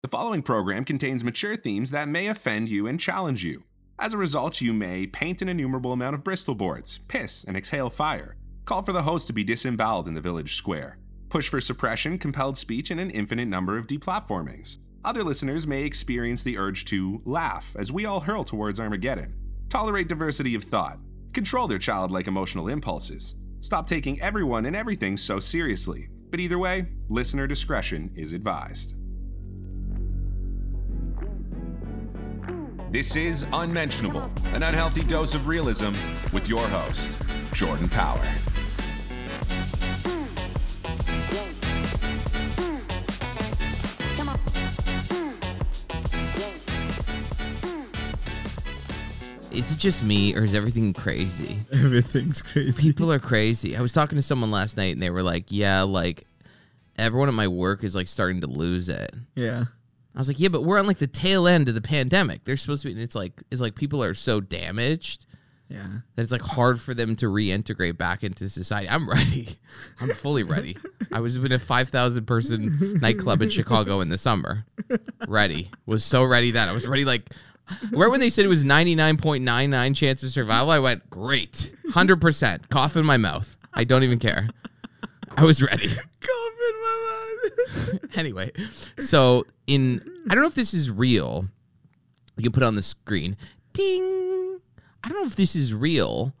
The following program contains mature themes that may offend you and challenge you. As a result, you may paint an innumerable amount of Bristol boards, piss, and exhale fire, call for the host to be disemboweled in the village square, push for suppression, compelled speech, and an infinite number of deplatformings. Other listeners may experience the urge to laugh as we all hurl towards Armageddon, tolerate diversity of thought, control their childlike emotional impulses, stop taking everyone and everything so seriously. But either way, listener discretion is advised. This is Unmentionable, an unhealthy dose of realism with your host, Jordan Power. Is it just me or is everything crazy? Everything's crazy. People are crazy. I was talking to someone last night and they were like, "Yeah, like everyone at my work is like starting to lose it." Yeah. I was like, "Yeah, but we're on like the tail end of the pandemic. They're supposed to be." And it's like, it's like people are so damaged Yeah. that it's like hard for them to reintegrate back into society. I'm ready. I'm fully ready. I was in a 5,000 person nightclub in Chicago in the summer. Ready. Was so ready that I was ready like right when they said it was 99.99 chance of survival, I went, "Great. 100%. Cough in my mouth. I don't even care." I was ready. Cough in my mouth. anyway, so in I don't know if this is real. You can put it on the screen. Ding. I don't know if this is real,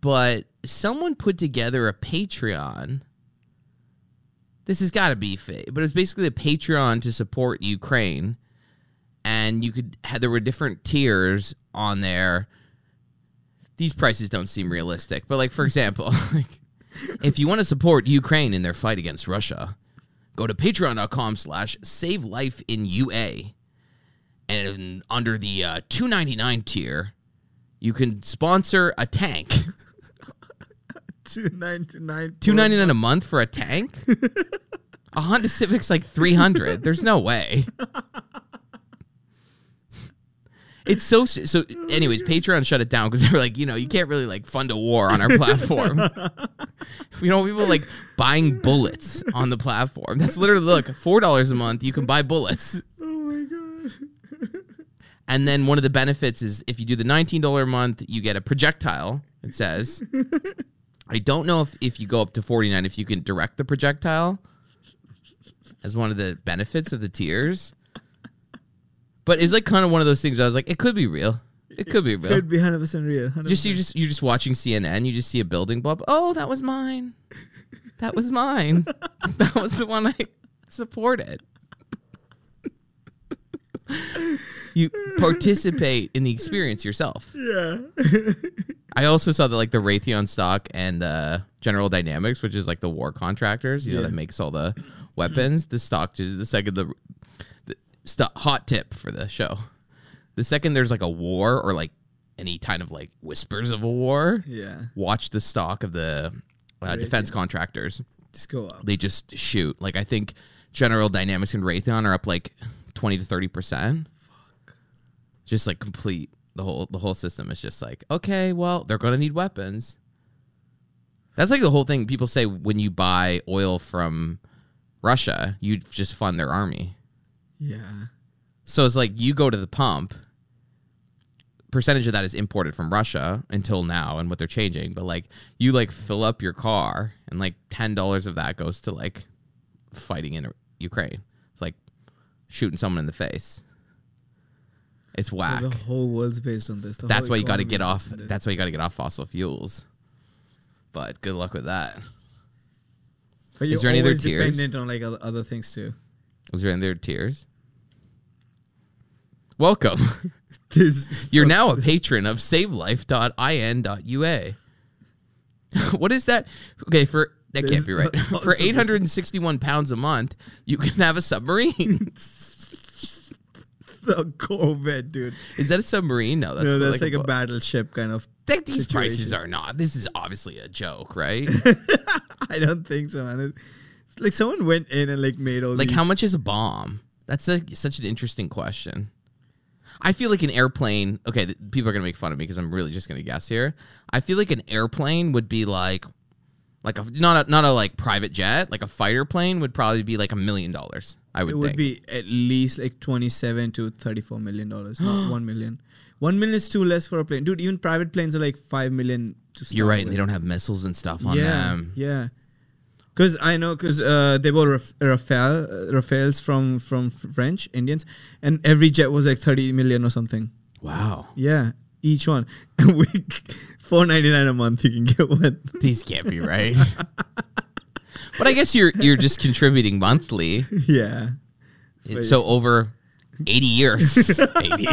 but someone put together a Patreon. This has got to be fake, but it's basically a Patreon to support Ukraine, and you could have there were different tiers on there. These prices don't seem realistic, but like for example, like if you want to support Ukraine in their fight against Russia, go to patreon.com slash save life in UA. And under the uh, 299 tier, you can sponsor a tank. Two ninety nine. 299 a month for a tank? a Honda Civic's like 300. There's no way. It's so so. Anyways, Patreon shut it down because they were like, you know, you can't really like fund a war on our platform. you know, people like buying bullets on the platform. That's literally look four dollars a month. You can buy bullets. Oh my god. And then one of the benefits is if you do the $19 a month, you get a projectile, it says. I don't know if, if you go up to 49 if you can direct the projectile as one of the benefits of the tiers. But it's like kind of one of those things where I was like, it could be real. It could be real. It could be hundred percent real. 100%. Just you just you're just watching CNN, you just see a building blow up. Oh, that was mine. That was mine. that was the one I supported. you participate in the experience yourself. Yeah. I also saw that like the Raytheon stock and uh, General Dynamics, which is like the war contractors, you know, that makes all the weapons. The stock just the second the st- hot tip for the show. The second there's like a war or like any kind of like whispers of a war, yeah. watch the stock of the uh, defense contractors. Just go up. They just shoot. Like I think General Dynamics and Raytheon are up like twenty to thirty percent. Fuck. Just like complete the whole the whole system is just like okay, well they're gonna need weapons. That's like the whole thing. People say when you buy oil from Russia, you just fund their army. Yeah. So it's like you go to the pump. Percentage of that is imported from Russia until now, and what they're changing. But like you like fill up your car, and like ten dollars of that goes to like fighting in Ukraine. It's like shooting someone in the face. It's whack. The whole world's based on this. The That's why you got to get off. based on this. That's why you got to get off fossil fuels. But good luck with that. But is you're there any other tiers? dependent on like other things too. Was there any other tears? Welcome. This You're now a patron of savelife.in.ua. what is that? Okay, for that can't be right. Oh, for 861 pounds a month, you can have a submarine. the Corvette, dude. is that a submarine? No, that's, no, that's like, a, boat. battleship kind of. Th- these situation. prices are not. This is obviously a joke, right? I don't think so, man. Like someone went in and like made all like, these. how much is a bomb? That's a, such an interesting question. I feel like an airplane. Okay, th- people are gonna make fun of me because I'm really just gonna guess here. I feel like an airplane would be like, Like a not a not a like private jet, like a fighter plane would probably be like a million dollars. I would It would think. be at least like twenty-seven to thirty-four million dollars, not one million. One million is too less for a plane, dude. Even private planes are like five million to start You're right. with. They don't have missiles and stuff on yeah, them. Yeah, because I know because uh, they were Raf- Rafale, uh, from from French Indians, and every jet was like thirty million or something. Wow. Yeah, each one. And we four ninety nine a month. You can get one. These can't be right. but I guess you're you're just contributing monthly. yeah. So over 80 years, baby.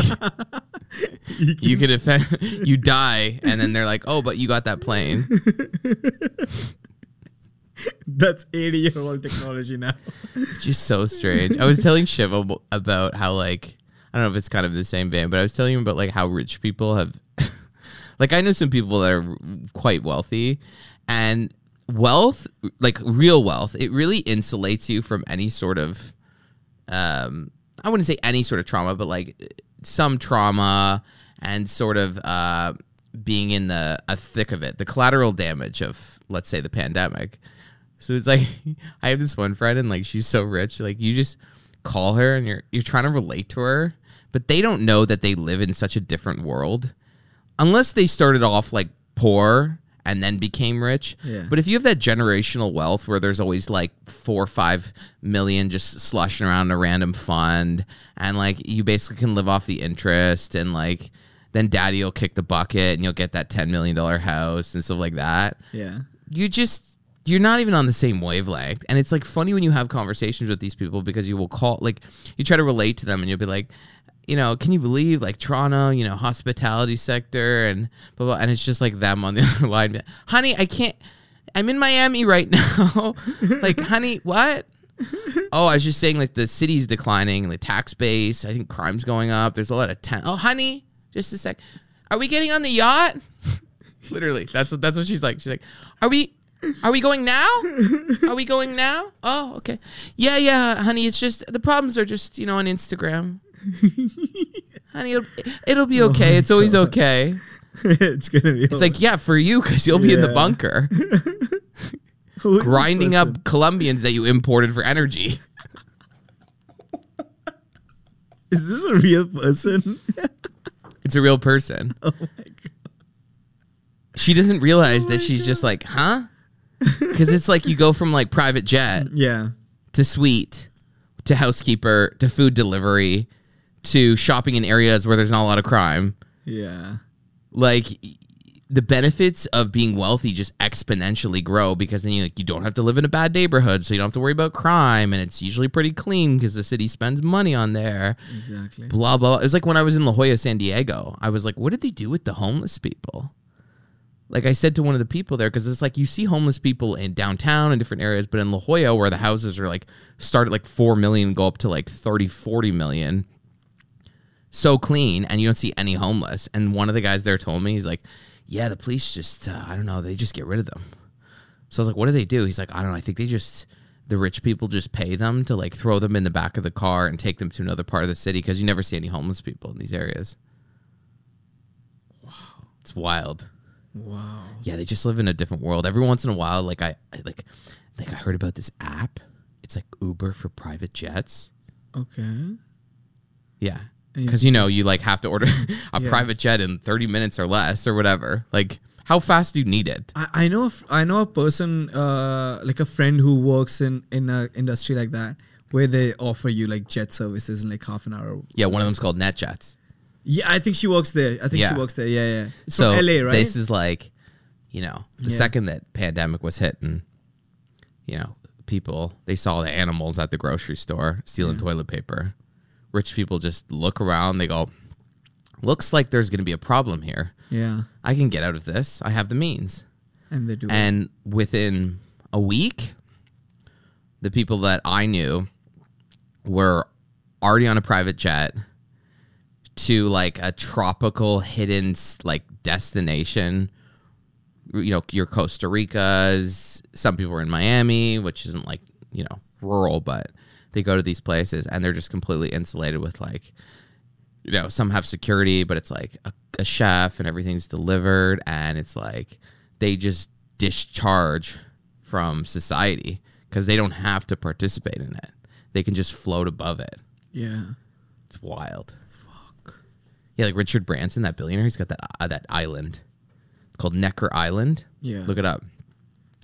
you could offend, you die, and then they're like, "Oh, but you got that plane." That's eighty year old technology now. It's just so strange. I was telling Shiva about how like I don't know if it's kind of the same vein, but I was telling him about like how rich people have like I know some people that are quite wealthy and wealth like real wealth it really insulates you from any sort of um I wouldn't say any sort of trauma but like some trauma and sort of uh being in the a thick of it the collateral damage of let's say the pandemic so it's like I have this one friend and like she's so rich, like you just call her and you're you're trying to relate to her, but they don't know that they live in such a different world. Unless they started off like poor and then became rich. Yeah. But if you have that generational wealth where there's always like four or five million just slushing around in a random fund and like you basically can live off the interest and like then daddy will kick the bucket and you'll get that ten million dollar house and stuff like that Yeah. you just you're not even on the same wavelength. And it's like funny when you have conversations with these people because you will call like you try to relate to them and you'll be like you know can you believe like toronto you know hospitality sector and blah, blah, and it's just like them on the other line. Honey i can't i'm in miami right now. Like honey what? Oh i was just saying like the city's declining the tax base i think crime's going up there's a lot of ten- oh honey just a sec are we getting on the yacht? Literally, that's that's what she's like. She's like, "Are we, are we going now? Are we going now? Oh, okay. Yeah, yeah, honey. It's just the problems are just you know on Instagram. honey, it'll, it'll be oh okay. It's always okay. it's gonna be. It's like yeah, for you because you'll be in the bunker Who is this grinding up? Colombians that you imported for energy. Is this a real person? It's a real person. oh my god. She doesn't realize that she's just like, huh? Because it's like you go from like private jet Yeah. to suite to housekeeper to food delivery to shopping in areas where there's not a lot of crime Yeah. like the benefits of being wealthy just exponentially grow because then you like you don't have to live in a bad neighborhood so you don't have to worry about crime and it's usually pretty clean because the city spends money on there Exactly. blah blah it was like when i was in la jolla san diego i was like what did they do with the homeless people like I said to one of the people there, because it's like you see homeless people in downtown and different areas, but in La Jolla, where the houses are like start at like 4 million, go up to like 30, 40 million, so clean, and you don't see any homeless. And one of the guys there told me, he's like, Yeah, the police just, uh, I don't know, they just get rid of them. So I was like, What do they do? He's like, I don't know, I think they just, the rich people just pay them to like throw them in the back of the car and take them to another part of the city because you never see any homeless people in these areas. Wow. It's wild. Wow. Yeah, they just live in a different world. Every once in a while, like I, I like, like I heard about this app. It's like Uber for private jets. Okay. Yeah, because you know you like have to order a Yeah. private jet in thirty minutes or less or whatever. Like, how fast do you need it? I, I know. I know a person, uh, like a friend who works in in a industry like that, where they offer you like jet services in like half an hour. Yeah, one of them's called NetJets. Yeah, I think she works there. I think Yeah. she works there. Yeah, yeah. It's so from LA, right? this is like, you know, the Yeah. second that pandemic was hit, and you know, people they saw the animals at the grocery store stealing toilet paper. Rich people just look around. They go, "Looks like there's going to be a problem here. yeah, I can get out of this. I have the means." and they do. it. And within a week, the people that I knew were already on a private jet to like a tropical hidden like destination. You know, your Costa Ricas. Some people are in Miami, which isn't like you know rural, but they go to these places and they're just completely insulated with like you know, some have security, but it's like a, a chef and everything's delivered, and it's like they just discharge from society because they don't have to participate in it. They can just float above it. Yeah. It's wild. Yeah, like Richard Branson, that billionaire, he's got that uh, that island. It's called Necker Island. Yeah. Look it up.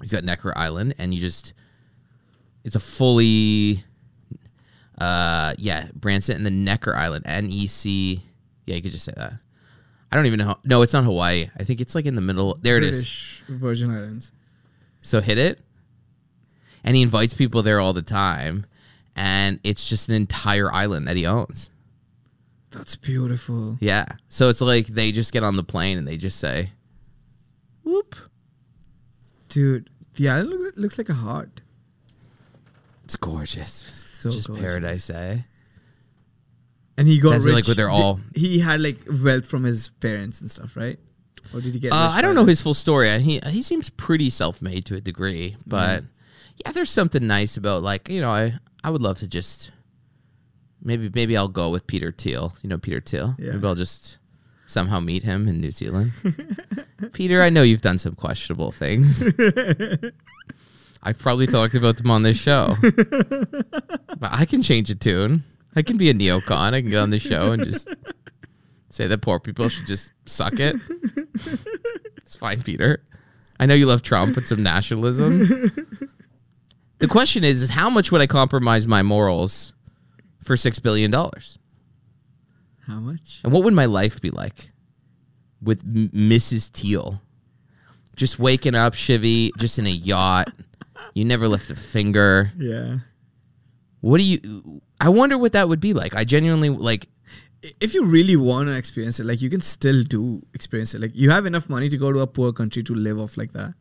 He's got Necker Island, and you just it's a fully uh yeah, Branson and the Necker Island. N E C yeah, you could just say that. I don't even know. No, it's not Hawaii. I think it's like in the middle. There it is. British Virgin Islands. So hit it. And he invites people there all the time. And it's just an entire island that he owns. That's beautiful. Yeah. So it's like they just get on the plane and they just say, whoop. Dude, the island looks, looks like a heart. It's gorgeous. So just gorgeous. paradise, eh? And he got That's rich. like what they're Did- all- He had like wealth from his parents and stuff, right? Or did he get? Uh, I don't know his full story. He he seems pretty self made to a degree, but yeah, there's something nice about like you know I I would love to just maybe maybe I'll go with Peter Thiel. You know Peter Thiel. Yeah. Maybe I'll just somehow meet him in New Zealand. Peter, I know you've done some questionable things. I've probably talked about them on this show, but I can change a tune. I can be a neocon. I can get on the show and just say that poor people should just suck it. It's fine, Peter. I know you love Trump and some nationalism. the question is, is how much would I compromise my morals for six billion dollars? How much? And what would my life be like with M- Mrs. Thiel? Just waking up, Chivy, just in a yacht. You never lift a finger. Yeah. What do you? I wonder what that would be like. I genuinely like. If you really want to experience it, like you can still do experience it. Like you have enough money to go to a poor country to live off like that.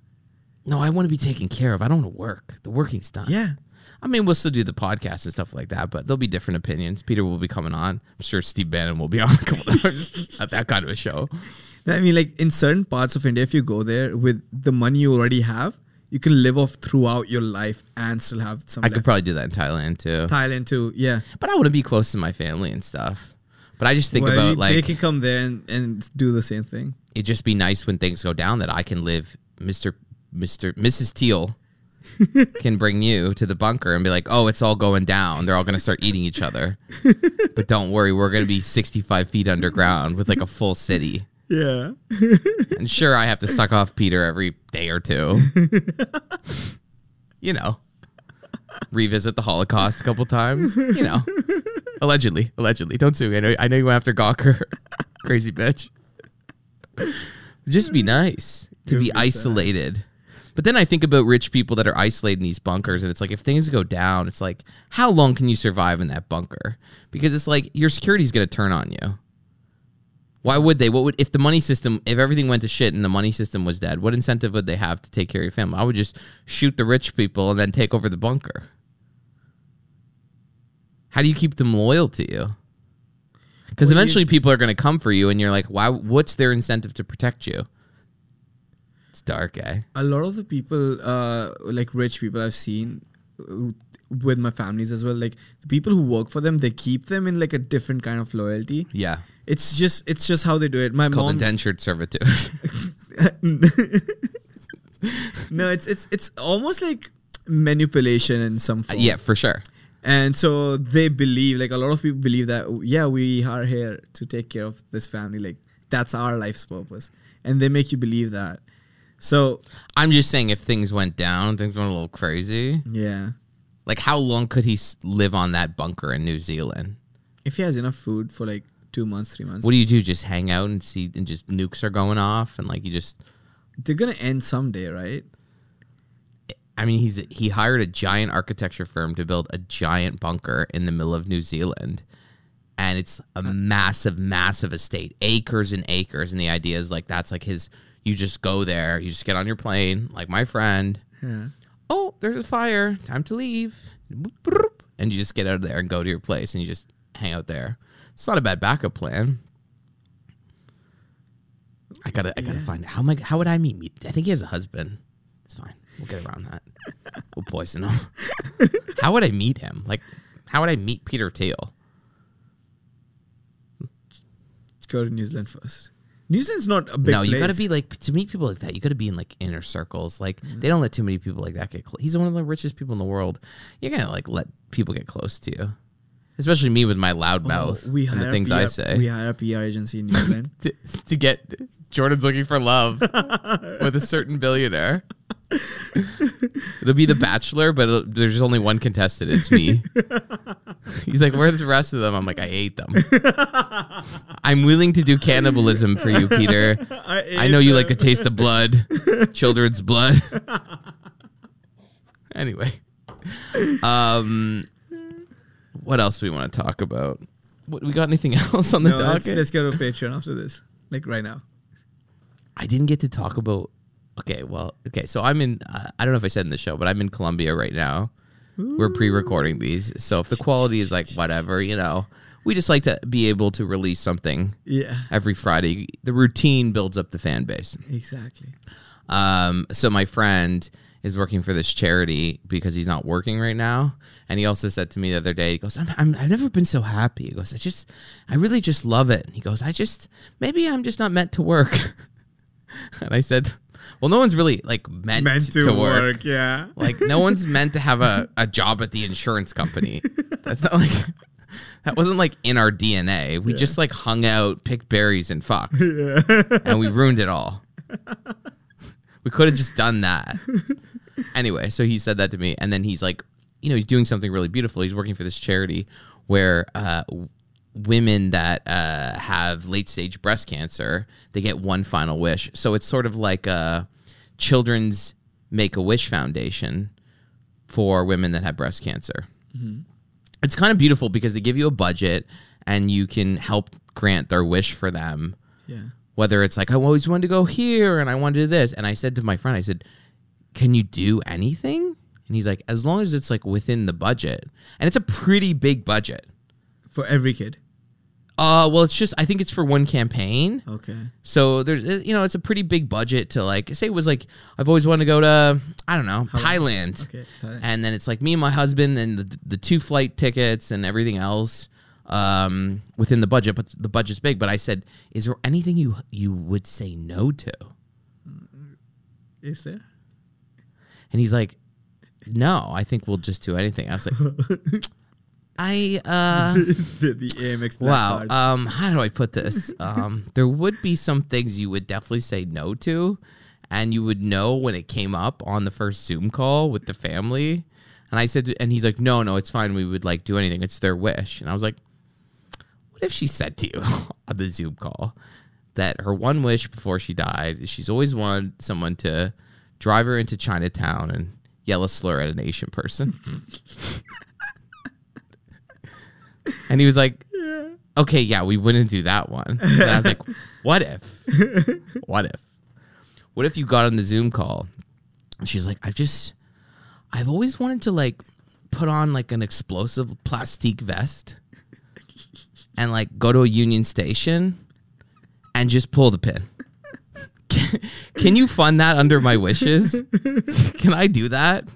No, I want to be taken care of. I don't want to work. The working's done. Yeah. I mean, we'll still do the podcast and stuff like that, but there'll be different opinions. Peter will be coming on. I'm sure Steve Bannon will be on a couple hours at that kind of a show. I mean, like in certain parts of India, if you go there with the money you already have, you can live off throughout your life and still have some. I could probably do that in Thailand too. Thailand too. Yeah. But I want to be close to my family and stuff. But I just think Well, about you- they can come there and, and do the same thing. it'd just be nice when things go down that I can live Mr. Mr. Mrs. Thiel can bring you to the bunker and be like, "Oh, it's all going down. They're all going to start eating each other." but don't worry, we're going to be 65 feet underground with like a full city. Yeah. And sure, I have to suck off Peter every day or two. you know, revisit the Holocaust a couple times. You know, allegedly, allegedly. Don't sue me. I know, I know you went after Gawker, crazy bitch. Just be nice to It be isolated. sad. But then I think about rich people that are isolated in these bunkers, and it's like if things go down, it's like how long can you survive in that bunker? Because it's like your security's going to turn on you. Why would they? What would if the money system, if everything went to shit and the money system was dead? What incentive would they have to take care of your family? I would just shoot the rich people and then take over the bunker. How do you keep them loyal to you? Because Well, you- eventually people are going to come for you, and you're like, why? What's their incentive to protect you? It's dark, eh? a lot of the people uh like rich people i've seen uh, with my families as well like the people who work for them they keep them in like a different kind of loyalty. Yeah, it's just it's just how they do it. My called mom indentured servitude. no it's it's it's almost like manipulation in some form. Yeah, for sure. and so they believe like a lot of people believe that yeah we are here to take care of this family. Like that's our life's purpose. And they make you believe that so I'm just saying, if things went down, things went a little crazy. yeah Like, how long could he s- live on that bunker in New Zealand? if he has enough food for like two months three months What do you do? Just hang out and see, and just nukes are going off, and like you just. they're gonna end someday right I mean, he's he hired a giant architecture firm to build a giant bunker in the middle of New Zealand, and it's a uh. massive, massive estate, acres and acres. And the idea is like that's like his. You just go there, you just get on your plane, like my friend. yeah Oh, there's a fire. Time to leave. And you just get out of there and go to your place, and you just hang out there. It's not a bad backup plan. I gotta, I gotta find how am I, how would I meet? me- I think he has a husband. It's fine. We'll get around that. we'll poison him. how would I meet him? Like, how would I meet Peter Thiel? Let's go to New Zealand first. New Zealand's not a big no, you got to be like to meet people like that. You got to be in like inner circles. Like mm-hmm. they don't let too many people like that get close. He's one of the richest people in the world. You're gonna like let people get close to you, especially me with my loud oh, mouth Oh, we and the things PR I say. We hire a PR agency in New Zealand. to, to get Jordan's looking for love with a certain billionaire. It'll be The Bachelor, but there's only one contestant. It's me. He's like, "Where's the rest of them?" I'm like, "I ate them." I'm willing to do cannibalism for you, Peter. I, know you like the taste of blood, children's blood. anyway, um, what else do we want to talk about? What, we got anything else on the No, let's, docket? let's go to a Patreon after this. Like right now. I didn't get to talk about. Okay, well, okay. So I'm in. Uh, I don't know if I said in the show, but I'm in Colombia right now. We're pre-recording these, so if the quality is like whatever, you know, we just like to be able to release something Yeah. every Friday. The routine builds up the fan base. Exactly. Um, so my friend is working for this charity because he's not working right now, and he also said to me the other day, he goes, I'm, I'm, "I've never been so happy." He goes, "I just, I really just love it." And He goes, "I just, maybe I'm just not meant to work." and I said, "Well, no one's really like meant, Meant to, work. yeah. Like no one's meant to have a, a job at the insurance company. That's not like." That wasn't like in our DNA. We just like hung out, picked berries, and fucked, and we ruined it all. We could have just done that. anyway, so he said that to me, and then he's like, you know, he's doing something really beautiful. He's working for this charity where uh, women that uh, have late stage breast cancer they get one final wish. So it's sort of like a children's Make a Wish Foundation for women that have breast cancer. It's kind of beautiful because they give you a budget and you can help grant their wish for them Yeah. whether it's like I always wanted to go here and I wanted to do this, and I said to my friend, I said, "Can you do anything?" And he's like, "As long as it's like within the budget, and it's a pretty big budget." For every kid. Uh, well, it's just I think it's for one campaign, Okay. so there's uh, you know it's a pretty big budget to like say it was like I've always wanted to go to I don't know Thailand, Okay. Thailand. and then it's like me and my husband and the, the two flight tickets and everything else um, within the budget, but the budget's big. But I said, is there anything you you would say no to? Is there? And he's like, No, I think we'll just do anything. I was like, I uh the, the AmEx wow. card. Um, how do I put this? Um, there would be some things you would definitely say no to, and you would know when it came up on the first Zoom call with the family. And I said, and he's like, No, no, it's fine. We would like do anything. It's their wish. And I was like, What if she said to you on the Zoom call that her one wish before she died is she's always wanted someone to drive her into Chinatown and yell a slur at an Asian person? And he was like, okay, yeah, we wouldn't do that one. And I was like, what if? What if? What if you got on the Zoom call? And she's like, I've just, I've always wanted to like put on like an explosive plastique vest and like go to a Union Station and just pull the pin. Can, can you fund that under my wishes? Can I do that?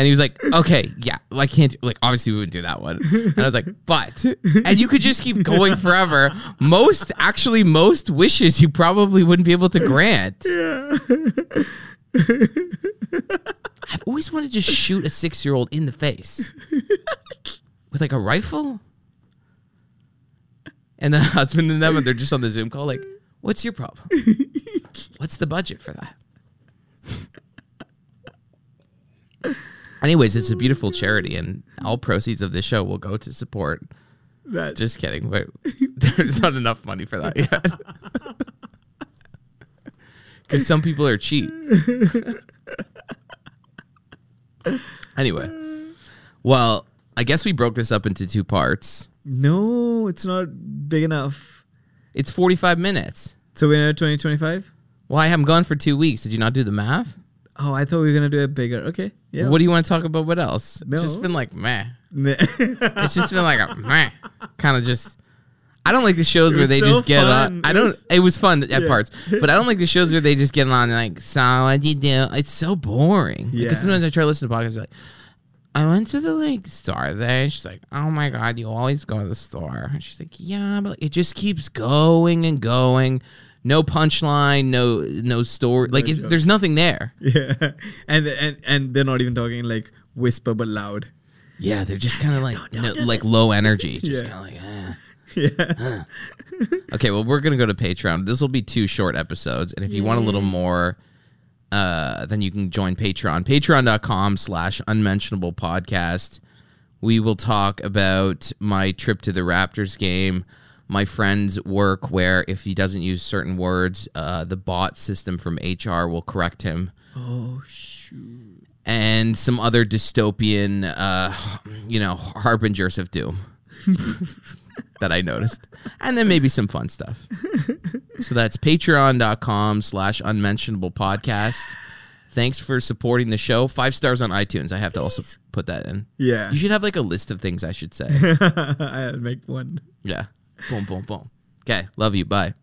And he was like, okay, yeah, I can't, do, like, obviously we wouldn't do that one. And I was like, but, and you could just keep going forever. Most, actually, most wishes you probably wouldn't be able to grant. I've always wanted to just shoot a six year old in the face with like a rifle. And the husband and them, they're just on the Zoom call, like, what's your problem? What's the budget for that? Anyways, it's a beautiful charity, and all proceeds of this show will go to support. that Just kidding. Wait, there's not enough money for that yet. Because some people are cheap. anyway, well, I guess we broke this up into two parts. no, it's not big enough. It's 45 minutes. So we're at 2025? Well, I haven't gone for two weeks? Did you not do the math? Oh, I thought we were gonna do it bigger. Okay. Yeah. What do you want to talk about? What else? No. It's just been like meh. It's just been like a meh, kind of just. I don't like the shows where they so just get fun. on. I don't. it was fun at Yeah. parts, but I don't like the shows where they just get on and like, so what you do? It's so boring. Because Yeah. sometimes I try to listen to podcasts like, I went to the like store there. She's like, "Oh my god, you always go to the store." And she's like, "Yeah, but like, it just keeps going and going. No punchline, no no story. like it's, there's nothing there." Yeah, and and and they're not even talking like whisper but loud. Yeah, they're just kind of like no, like low energy, just Yeah. kind of like. Eh. Yeah, Okay, well, we're gonna go to Patreon. This will be two short episodes, and if you want a little more, uh, then you can join Patreon. Patreon.com slash unmentionable podcast. We will talk about my trip to the Raptors game, my friend's work where if he doesn't use certain words, uh, the bot system from HR will correct him. Oh shoot. And some other dystopian, uh, you know, harbingers of doom that I noticed. And then maybe some fun stuff. So that's patreon.com slash unmentionable podcast. Thanks for supporting the show. Five stars on iTunes. I have to also put that in. Yeah, You should have like a list of things I should say. I'll make one. Yeah. Boom, boom, boom. Okay. Love you. Bye.